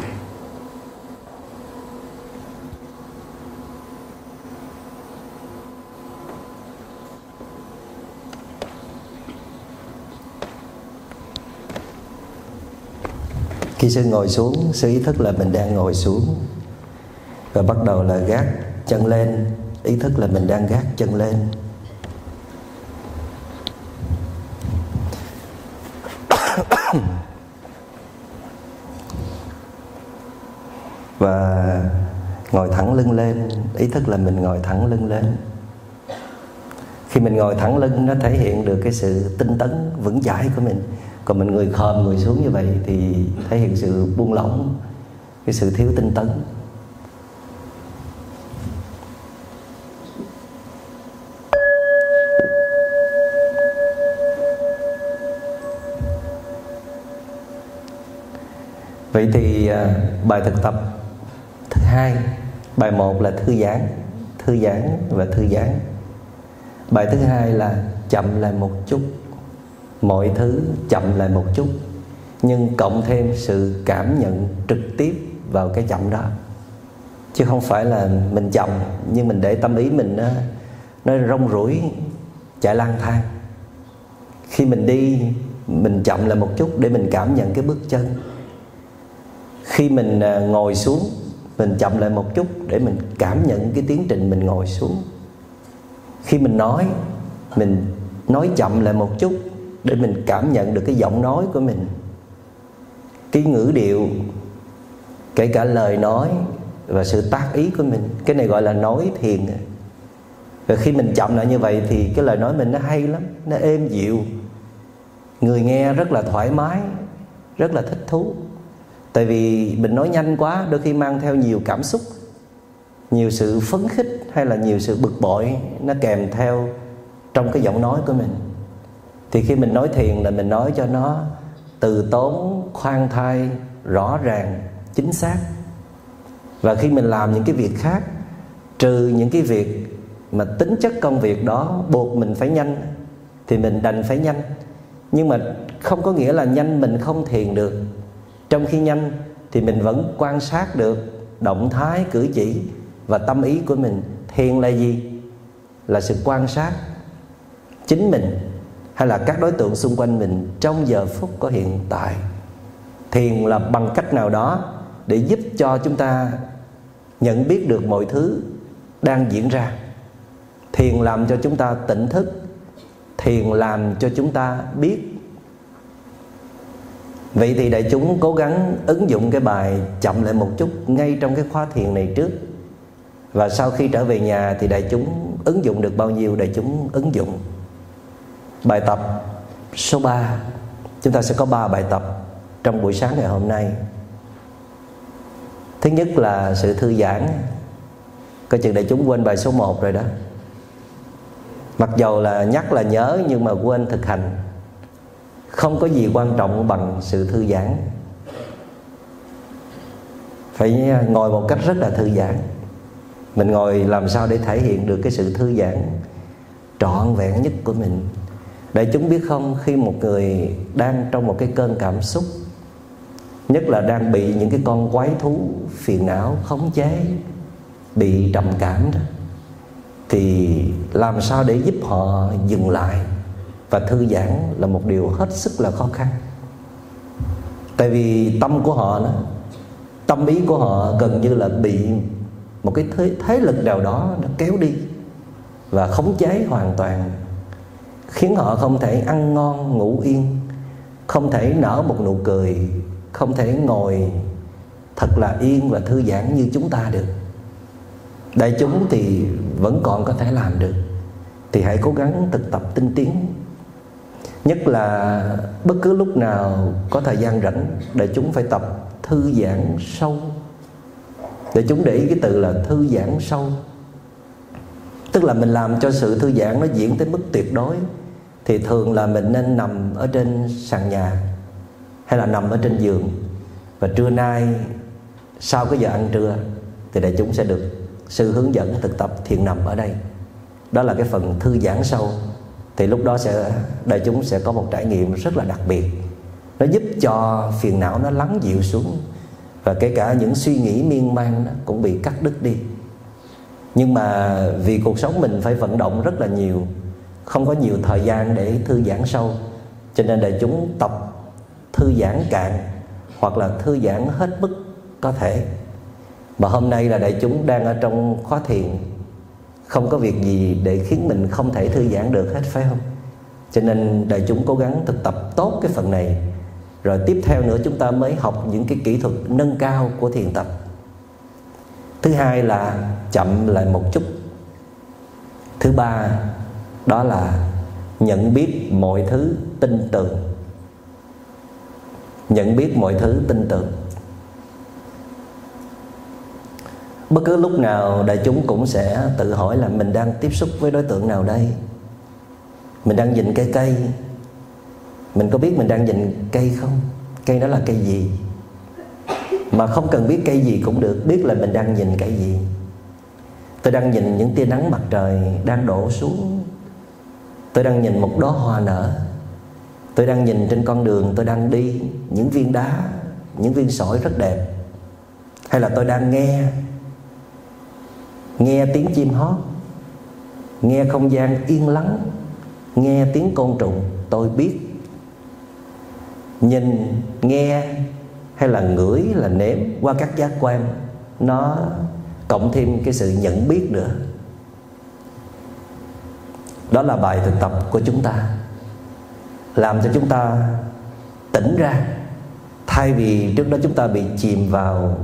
Khi sư ngồi xuống sư ý thức là mình đang ngồi xuống. Và bắt đầu là gác chân lên, ý thức là mình đang gác chân lên. Và ngồi thẳng lưng lên, ý thức là mình ngồi thẳng lưng lên. Khi mình ngồi thẳng lưng, nó thể hiện được cái sự tinh tấn, vững chãi của mình. Còn mình người khom người xuống như vậy thì thể hiện sự buông lỏng, cái sự thiếu tinh tấn. Vậy thì à, bài thực tập thứ hai bài một là thư giãn thư giãn và thư giãn. Bài thứ hai là chậm lại một chút. Mọi thứ chậm lại một chút nhưng cộng thêm sự cảm nhận trực tiếp vào cái chậm đó. Chứ không phải là mình chậm nhưng mình để tâm ý mình nó, nó rong rủi chạy lang thang. Khi mình đi mình chậm lại một chút để mình cảm nhận cái bước chân. Khi mình à, ngồi xuống mình chậm lại một chút để mình cảm nhận cái tiến trình mình ngồi xuống. Khi mình nói mình nói chậm lại một chút để mình cảm nhận được cái giọng nói của mình. Cái ngữ điệu, kể cả lời nói và sự tác ý của mình, cái này gọi là nói thiền. Và khi mình chậm lại như vậy thì cái lời nói mình nó hay lắm, nó êm dịu. Người nghe rất là thoải mái, rất là thích thú tại vì mình nói nhanh quá, đôi khi mang theo nhiều cảm xúc, nhiều sự phấn khích hay là nhiều sự bực bội, nó kèm theo trong cái giọng nói của mình. Thì khi mình nói thiền là mình nói cho nó từ tốn, khoan thai, rõ ràng, chính xác. Và khi mình làm những cái việc khác, trừ những cái việc mà tính chất công việc đó buộc mình phải nhanh, thì mình đành phải nhanh. Nhưng mà không có nghĩa là nhanh mình không thiền được trong khi nhanh thì mình vẫn quan sát được động thái, cử chỉ và tâm ý của mình. Thiền là gì? Là sự quan sát chính mình hay là các đối tượng xung quanh mình trong giờ phút có hiện tại? Thiền là bằng cách nào đó để giúp cho chúng ta nhận biết được mọi thứ đang diễn ra? Thiền làm cho chúng ta tỉnh thức. Thiền làm cho chúng ta biết vậy thì đại chúng cố gắng ứng dụng cái bài chậm lại một chút ngay trong cái khóa thiền này trước. Và sau khi trở về nhà thì đại chúng ứng dụng được bao nhiêu, đại chúng ứng dụng. Bài tập số 3 chúng ta sẽ có 3 bài tập trong buổi sáng ngày hôm nay. Thứ nhất là sự thư giãn. Coi chừng đại chúng quên bài số 1 rồi đó. Mặc dầu là nhắc là nhớ nhưng mà quên thực hành không có gì quan trọng bằng sự thư giãn. Phải ngồi một cách rất là thư giãn. Mình ngồi làm sao để thể hiện được cái sự thư giãn trọn vẹn nhất của mình? Để chúng biết không, khi một người đang trong một cái cơn cảm xúc, nhất là đang bị những cái con quái thú phiền não, khống chế, bị trầm cảm đó, thì làm sao để giúp họ dừng lại? Và thư giãn là một điều hết sức là khó khăn. Tại vì tâm của họ đó tâm ý của họ gần như là bị một cái thế, thế lực nào đó nó kéo đi và khống chế hoàn toàn khiến họ không thể ăn ngon ngủ yên không thể nở một nụ cười không thể ngồi thật là yên và thư giãn như chúng ta được. Đại chúng thì vẫn còn có thể làm được. Thì hãy cố gắng thực tập tinh tiến nhất là bất cứ lúc nào có thời gian rảnh để chúng phải tập thư giãn sâu. Để chúng để ý cái từ là thư giãn sâu. Tức là mình làm cho sự thư giãn nó diễn tới mức tuyệt đối, thì thường là mình nên nằm ở trên sàn nhà hay là nằm ở trên giường. Và trưa nay, sau cái giờ ăn trưa, thì đại chúng sẽ được sự hướng dẫn thực tập thiền nằm ở đây. Đó là cái phần thư giãn sâu thì lúc đó sẽ đại chúng sẽ có một trải nghiệm rất là đặc biệt. Nó giúp cho phiền não nó lắng dịu xuống và kể cả những suy nghĩ miên man đó cũng bị cắt đứt đi. Nhưng mà vì cuộc sống mình phải vận động rất là nhiều, không có nhiều thời gian để thư giãn sâu, cho nên đại chúng tập thư giãn cạn hoặc là thư giãn hết mức có thể. Mà hôm nay là đại chúng đang ở trong khóa thiền không có việc gì để khiến mình không thể thư giãn được hết, phải không? Cho nên đại chúng cố gắng thực tập tốt cái phần này. Rồi tiếp theo nữa chúng ta mới học những cái kỹ thuật nâng cao của thiền tập. Thứ hai là chậm lại một chút. Thứ ba, đó là nhận biết mọi thứ tin tưởng nhận biết mọi thứ tin tưởng bất cứ lúc nào đại chúng cũng sẽ tự hỏi là mình đang tiếp xúc với đối tượng nào đây? Mình đang nhìn cây cây. Mình có biết mình đang nhìn cây không? Cây đó là cây gì? Mà không cần biết cây gì cũng được, biết là mình đang nhìn cây gì. Tôi đang nhìn những tia nắng mặt trời đang đổ xuống. Tôi đang nhìn một đóa hoa nở. Tôi đang nhìn trên con đường tôi đang đi, những viên đá, những viên sỏi rất đẹp. Hay là tôi đang nghe nghe tiếng chim hót. Nghe không gian yên lắng. Nghe tiếng côn trùng, tôi biết. Nhìn, nghe, hay là ngửi, là nếm qua các giác quan, nó cộng thêm cái sự nhận biết nữa. Đó là bài thực tập của chúng ta. Làm cho chúng ta tỉnh ra. Thay vì trước đó chúng ta bị chìm vào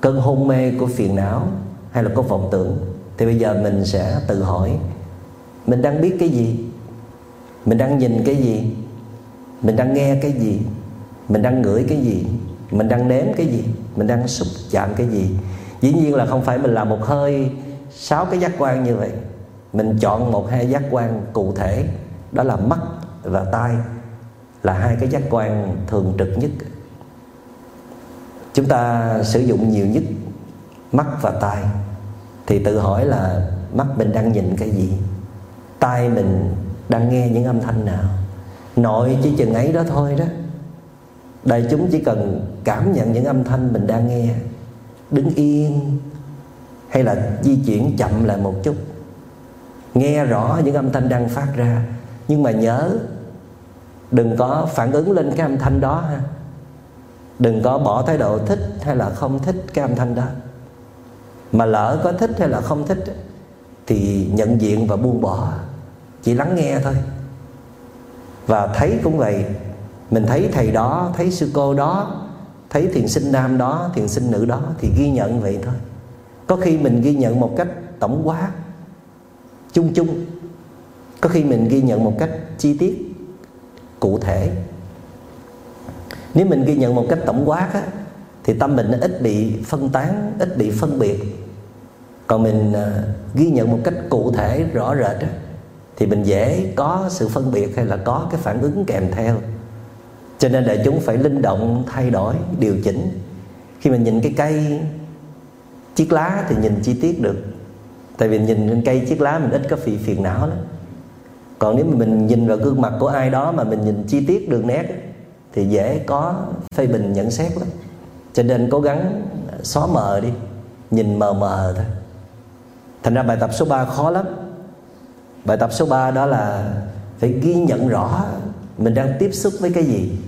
cơn hôn mê của phiền não hay là có vọng tưởng, thì bây giờ mình sẽ tự hỏi, mình đang biết cái gì? Mình đang nhìn cái gì? Mình đang nghe cái gì? Mình đang ngửi cái gì? Mình đang nếm cái gì? Mình đang xúc chạm cái gì? Dĩ nhiên là không phải mình làm một hơi sáu cái giác quan như vậy. Mình chọn một hai giác quan cụ thể, đó là mắt và tai, là hai cái giác quan thường trực nhất. Chúng ta sử dụng nhiều nhất mắt và tai. Thì tự hỏi là mắt mình đang nhìn cái gì? Tai mình đang nghe những âm thanh nào? Nội chỉ chừng ấy đó thôi đó. Đại chúng chỉ cần cảm nhận những âm thanh mình đang nghe, đứng yên, hay là di chuyển chậm lại một chút. Nghe rõ những âm thanh đang phát ra, nhưng mà nhớ, đừng có phản ứng lên cái âm thanh đó ha. Đừng có bỏ thái độ thích hay là không thích cái âm thanh đó mà lỡ có thích hay là không thích thì nhận diện và buông bỏ. Chỉ lắng nghe thôi. Và thấy cũng vậy. Mình thấy thầy đó thấy sư cô đó thấy thiền sinh nam đó thiền sinh nữ đó thì ghi nhận vậy thôi. Có khi mình ghi nhận một cách tổng quát chung chung. Có khi mình ghi nhận một cách chi tiết cụ thể. Nếu mình ghi nhận một cách tổng quát á, thì tâm mình nó ít bị phân tán ít bị phân biệt còn mình à, ghi nhận một cách cụ thể rõ rệt đó, thì mình dễ có sự phân biệt hay là có cái phản ứng kèm theo. Cho nên đại chúng phải linh động thay đổi điều chỉnh. Khi mình nhìn cái cây chiếc lá thì nhìn chi tiết được. Tại vì nhìn trên cây chiếc lá mình ít có phiền phiền não lắm. Còn nếu mà mình nhìn vào gương mặt của ai đó mà mình nhìn chi tiết đường nét thì dễ có phê bình nhận xét lắm. Cho nên cố gắng xóa mờ đi nhìn mờ mờ thôi thành ra bài tập số 3 khó lắm. Bài tập số 3 đó là phải ghi nhận rõ mình đang tiếp xúc với cái gì.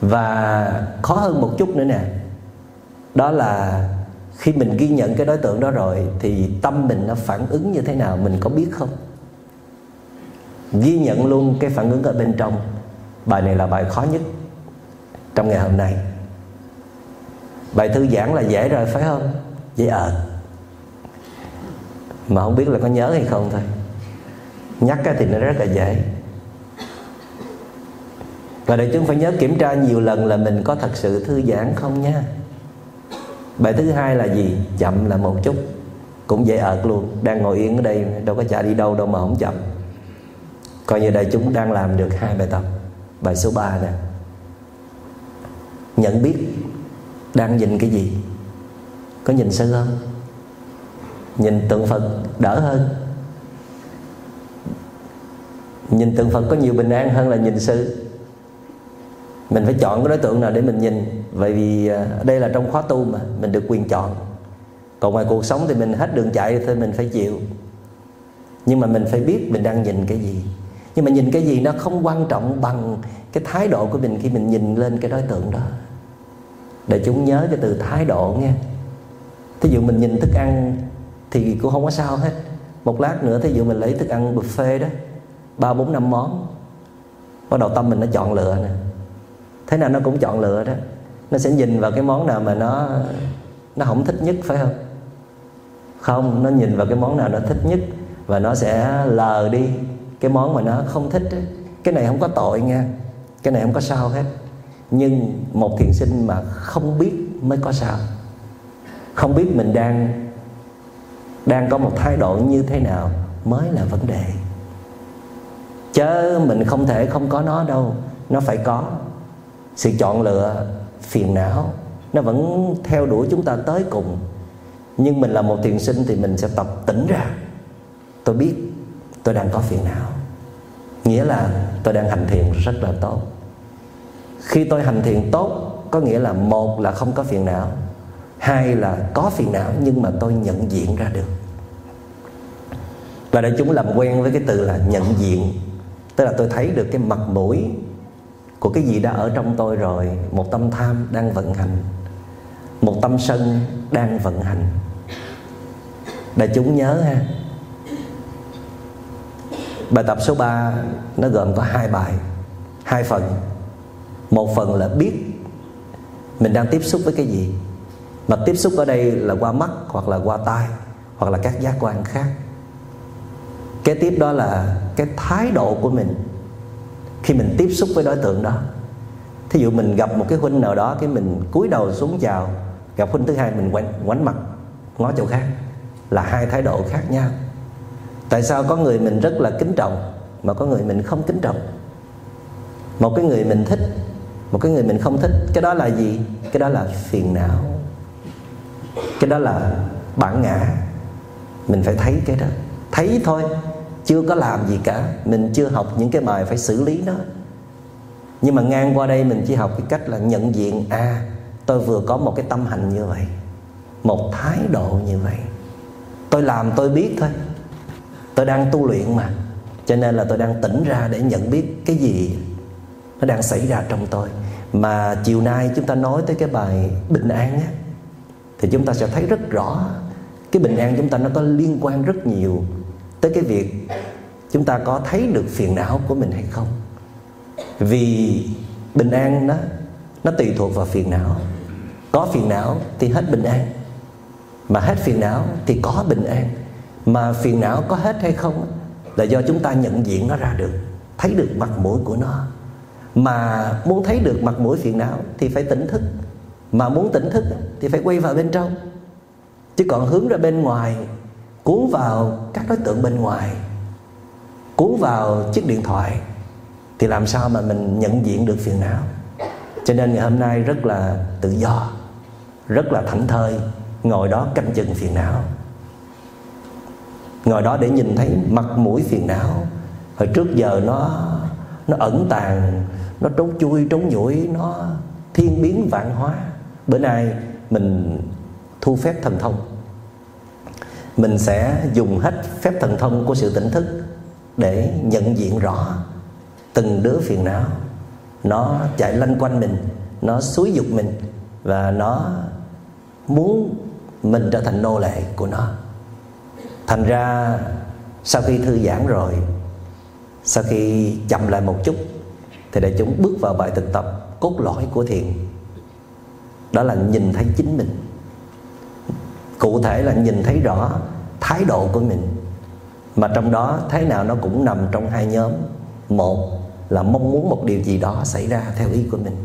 Và khó hơn một chút nữa nè, đó là khi mình ghi nhận cái đối tượng đó rồi thì tâm mình nó phản ứng như thế nào, mình có biết không? Ghi nhận luôn cái phản ứng ở bên trong. Bài này là bài khó nhất trong ngày hôm nay. Bài thư giãn là dễ rồi, phải không? Dễ ờ mà không biết là có nhớ hay không thôi. Nhắc thì nó rất là dễ. Và đại chúng phải nhớ kiểm tra nhiều lần là mình có thật sự thư giãn không nha. Bài thứ hai là gì? Chậm là một chút. Cũng dễ ợt luôn. Đang ngồi yên ở đây, đâu có chạy đi đâu đâu mà không chậm. Coi như đại chúng đang làm được hai bài tập. Bài số 3 nè. Nhận biết đang nhìn cái gì? Có nhìn sơ không? Nhìn tượng phật đỡ hơn. Nhìn tượng phật có nhiều bình an hơn là nhìn sư. Mình phải chọn cái đối tượng nào để mình nhìn. Vậy vì à, đây là trong khóa tu mà, mình được quyền chọn. Còn ngoài cuộc sống thì mình hết đường chạy thì mình phải chịu. Nhưng mà mình phải biết mình đang nhìn cái gì. Nhưng mà nhìn cái gì nó không quan trọng bằng cái thái độ của mình khi mình nhìn lên cái đối tượng đó. Để chúng nhớ cái từ thái độ nghe thí dụ mình nhìn thức ăn thì cũng không có sao hết. Một lát nữa thí dụ mình lấy thức ăn buffet đó, ba bốn năm món, bắt đầu tâm mình nó chọn lựa nè. Thế nào nó cũng chọn lựa đó. Nó sẽ nhìn vào cái món nào mà nó nó không thích nhất, phải không? Không, nó nhìn vào cái món nào nó thích nhất và nó sẽ lờ đi cái món mà nó không thích đó. cái này không có tội nha. Cái này không có sao hết. Nhưng một thiền sinh mà không biết mới có sao. Không biết mình đang đang có một thái độ như thế nào mới là vấn đề. Chớ mình không thể không có nó đâu, nó phải có. Sự chọn lựa phiền não, nó vẫn theo đuổi chúng ta tới cùng. Nhưng mình là một thiền sinh thì mình sẽ tập tỉnh ra. Tôi biết tôi đang có phiền não. Nghĩa là tôi đang hành thiền rất là tốt. Khi tôi hành thiền tốt, có nghĩa là một là không có phiền não hai là có phiền não nhưng mà tôi nhận diện ra được. Và để chúng làm quen với cái từ là nhận diện. Tức là tôi thấy được cái mặt mũi của cái gì đã ở trong tôi rồi. Một tâm tham đang vận hành. Một tâm sân đang vận hành. Đại chúng nhớ ha. Bài tập số 3 nó gồm có hai bài, hai phần. Một phần là biết mình đang tiếp xúc với cái gì mà tiếp xúc ở đây là qua mắt hoặc là qua tai hoặc là các giác quan khác. Kế tiếp đó là cái thái độ của mình. Khi mình tiếp xúc với đối tượng đó thí dụ mình gặp một cái huynh nào đó cái mình cúi đầu xuống chào gặp huynh thứ hai mình quánh, quánh mặt ngó chỗ khác là hai thái độ khác nhau. Tại sao có người mình rất là kính trọng mà có người mình không kính trọng? Một cái người mình thích một cái người mình không thích cái đó là gì? Cái đó là phiền não cái đó là bản ngã. Mình phải thấy cái đó. Thấy thôi, chưa có làm gì cả. Mình chưa học những cái bài phải xử lý nó. Nhưng mà ngang qua đây mình chỉ học cái cách là nhận diện à tôi vừa có một cái tâm hành như vậy, một thái độ như vậy. Tôi làm tôi biết thôi. Tôi đang tu luyện mà. Cho nên là tôi đang tỉnh ra để nhận biết cái gì nó đang xảy ra trong tôi. Mà chiều nay chúng ta nói tới cái bài bình an á thì chúng ta sẽ thấy rất rõ cái bình an chúng ta nó có liên quan rất nhiều tới cái việc chúng ta có thấy được phiền não của mình hay không. Vì bình an đó nó tùy thuộc vào phiền não. Có phiền não thì hết bình an, mà hết phiền não thì có bình an. Mà phiền não có hết hay không là do chúng ta nhận diện nó ra được, thấy được mặt mũi của nó. Mà muốn thấy được mặt mũi phiền não thì phải tỉnh thức mà muốn tỉnh thức thì phải quay vào bên trong. Chứ còn hướng ra bên ngoài, cuốn vào các đối tượng bên ngoài, cuốn vào chiếc điện thoại, thì làm sao mà mình nhận diện được phiền não? Cho nên ngày hôm nay rất là tự do, rất là thảnh thơi ngồi đó canh chừng phiền não. Ngồi đó để nhìn thấy mặt mũi phiền não. Hồi trước giờ nó nó ẩn tàng, nó trốn chui, trốn nhủi, nó thiên biến vạn hóa bữa nay mình thu phép thần thông. Mình sẽ dùng hết phép thần thông của sự tỉnh thức để nhận diện rõ từng đứa phiền não. Nó chạy lanh quanh mình, nó xúi dục mình và nó muốn mình trở thành nô lệ của nó. Thành ra, sau khi thư giãn rồi, sau khi chậm lại một chút, thì đại chúng bước vào bài thực tập cốt lõi của thiền đó là nhìn thấy chính mình. Cụ thể là nhìn thấy rõ thái độ của mình. Mà trong đó, thế nào nó cũng nằm trong hai nhóm. Một là mong muốn một điều gì đó xảy ra theo ý của mình.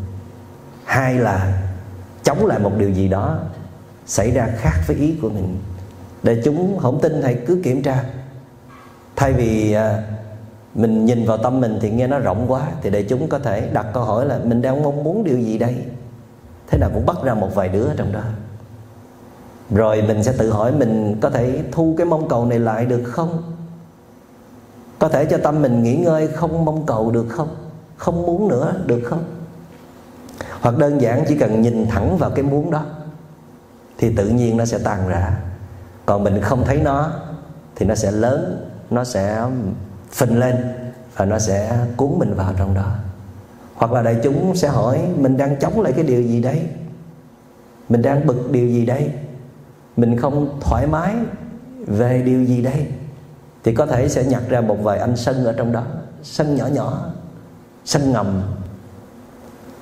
Hai là chống lại một điều gì đó xảy ra khác với ý của mình. Để chúng không tin hãy cứ kiểm tra. Thay vì à, mình nhìn vào tâm mình thì nghe nó rộng quá, thì để chúng có thể đặt câu hỏi là mình đang mong muốn điều gì đây? Thế nào cũng bắt ra một vài đứa trong đó. Rồi mình sẽ tự hỏi mình có thể thu cái mong cầu này lại được không? Có thể cho tâm mình nghỉ ngơi không mong cầu được không? Không muốn nữa được không? Hoặc đơn giản chỉ cần nhìn thẳng vào cái muốn đó, thì tự nhiên nó sẽ tan ra. Còn mình không thấy nó, thì nó sẽ lớn, nó sẽ phình lên và nó sẽ cuốn mình vào trong đó hoặc là đại chúng sẽ hỏi, mình đang chống lại cái điều gì đấy? Mình đang bực điều gì đây mình không thoải mái về điều gì đây thì có thể sẽ nhặt ra một vài anh sân ở trong đó. Sân nhỏ nhỏ, sân ngầm.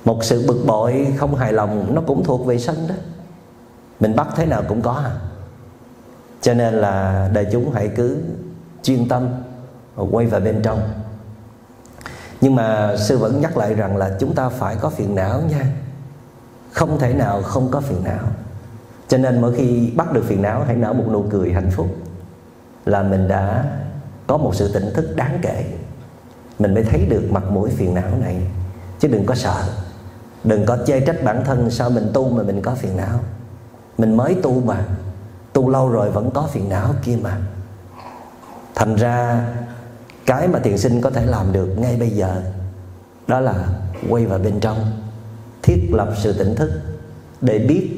Một sự bực bội không hài lòng, nó cũng thuộc về sân đó. Mình bắt thế nào cũng có à. Cho nên là đại chúng hãy cứ chuyên tâm quay vào bên trong nhưng mà sư vẫn nhắc lại rằng là chúng ta phải có phiền não nha. Không thể nào không có phiền não. Cho nên mỗi khi bắt được phiền não, hãy nở một nụ cười hạnh phúc là mình đã có một sự tỉnh thức đáng kể. Mình mới thấy được mặt mũi phiền não này. Chứ đừng có sợ. Đừng có chê trách bản thân sao mình tu mà mình có phiền não. Mình mới tu mà. Tu lâu rồi vẫn có phiền não kia mà. Thành ra cái mà thiền sinh có thể làm được ngay bây giờ, đó là quay vào bên trong, thiết lập sự tỉnh thức để biết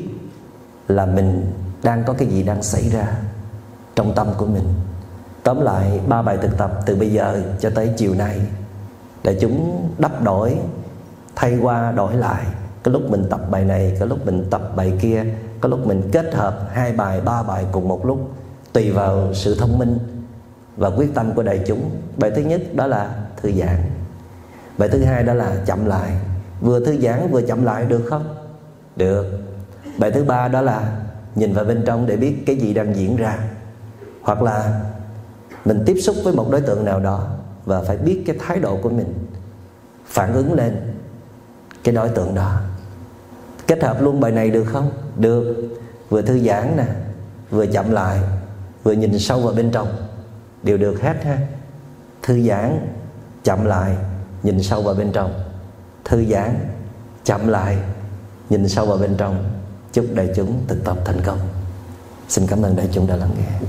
là mình đang có cái gì đang xảy ra trong tâm của mình. Tóm lại ba bài thực tập từ bây giờ cho tới chiều nay để chúng đắp đổi, thay qua đổi lại. Cái lúc mình tập bài này, cái lúc mình tập bài kia, cái lúc mình kết hợp hai bài, ba bài cùng một lúc tùy vào sự thông minh và quyết tâm của đại chúng. Bài thứ nhất đó là thư giãn. Bài thứ hai đó là chậm lại. Vừa thư giãn vừa chậm lại được không? Được. Bài thứ ba đó là nhìn vào bên trong để biết cái gì đang diễn ra. Hoặc là mình tiếp xúc với một đối tượng nào đó và phải biết cái thái độ của mình, phản ứng lên cái đối tượng đó. Kết hợp luôn bài này được không? Được. Vừa thư giãn nè, vừa chậm lại, vừa nhìn sâu vào bên trong đều được hết ha. Thư giãn, chậm lại, nhìn sâu vào bên trong. Thư giãn, chậm lại, nhìn sâu vào bên trong. Chúc đại chúng thực tập thành công. Xin cảm ơn đại chúng đã lắng nghe.